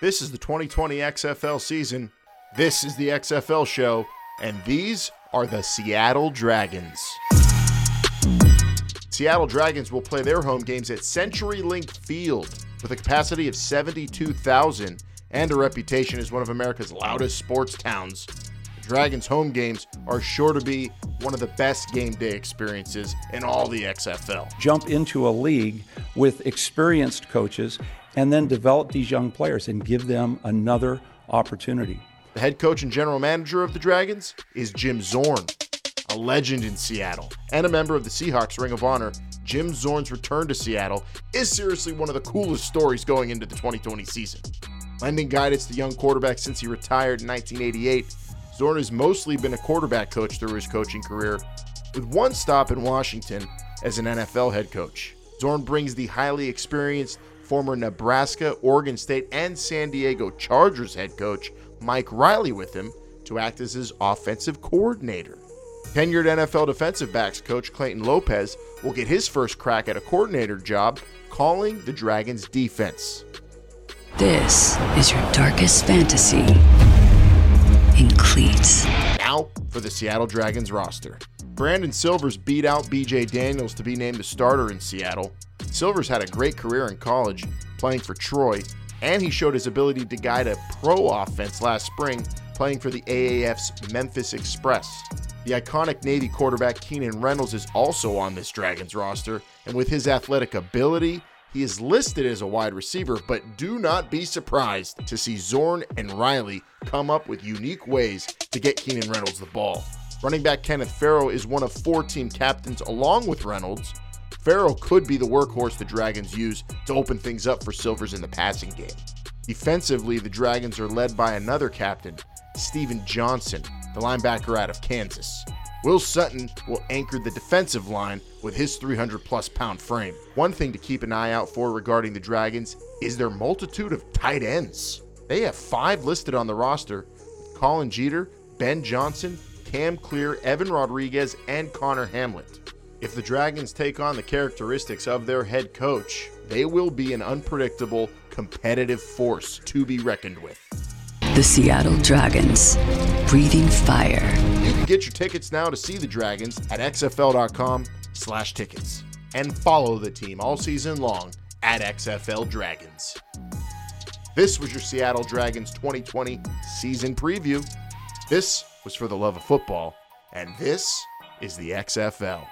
This is the 2020 XFL season. This is the XFL show, and these are the Seattle Dragons. Seattle Dragons will play their home games at CenturyLink Field with a capacity of 72,000 and a reputation as one of America's loudest sports towns. The Dragons' home games are sure to be one of the best game day experiences in all the XFL. Jump into a league with experienced coaches and then develop these young players and give them another opportunity. The head coach and general manager of the Dragons is Jim Zorn, a legend in Seattle and a member of the Seahawks Ring of Honor. Jim Zorn's return to Seattle is seriously one of the coolest stories going into the 2020 season. Lending guidance to young quarterbacks since he retired in 1988, Zorn has mostly been a quarterback coach through his coaching career, with one stop in Washington as an NFL head coach. Zorn brings the highly experienced former Nebraska, Oregon State, and San Diego Chargers head coach Mike Riley with him to act as his offensive coordinator. Tenured NFL defensive backs coach Clayton Lopez will get his first crack at a coordinator job calling the Dragons defense. This is your darkest fantasy in cleats. Now for the Seattle Dragons roster. Brandon Silvers beat out BJ Daniels to be named the starter in Seattle. Silvers had a great career in college, playing for Troy, and he showed his ability to guide a pro offense last spring, playing for the AAF's Memphis Express. The iconic Navy quarterback Keenan Reynolds is also on this Dragons roster, and with his athletic ability, he is listed as a wide receiver, but do not be surprised to see Zorn and Riley come up with unique ways to get Keenan Reynolds the ball. Running back Kenneth Farrow is one of four team captains along with Reynolds. Farrow could be the workhorse the Dragons use to open things up for Silvers in the passing game. Defensively, the Dragons are led by another captain, Steven Johnson, the linebacker out of Kansas. Will Sutton will anchor the defensive line with his 300 plus pound frame. One thing to keep an eye out for regarding the Dragons is their multitude of tight ends. They have five listed on the roster Colin Jeter, Ben Johnson, Cam Clear, Evan Rodriguez, and Connor Hamlett. If the Dragons take on the characteristics of their head coach, they will be an unpredictable, competitive force to be reckoned with. The Seattle Dragons, breathing fire. You can get your tickets now to see the Dragons at xfl.com/tickets and follow the team all season long at XFL Dragons. This was your Seattle Dragons 2020 season preview. This was for the love of football, and this is the XFL.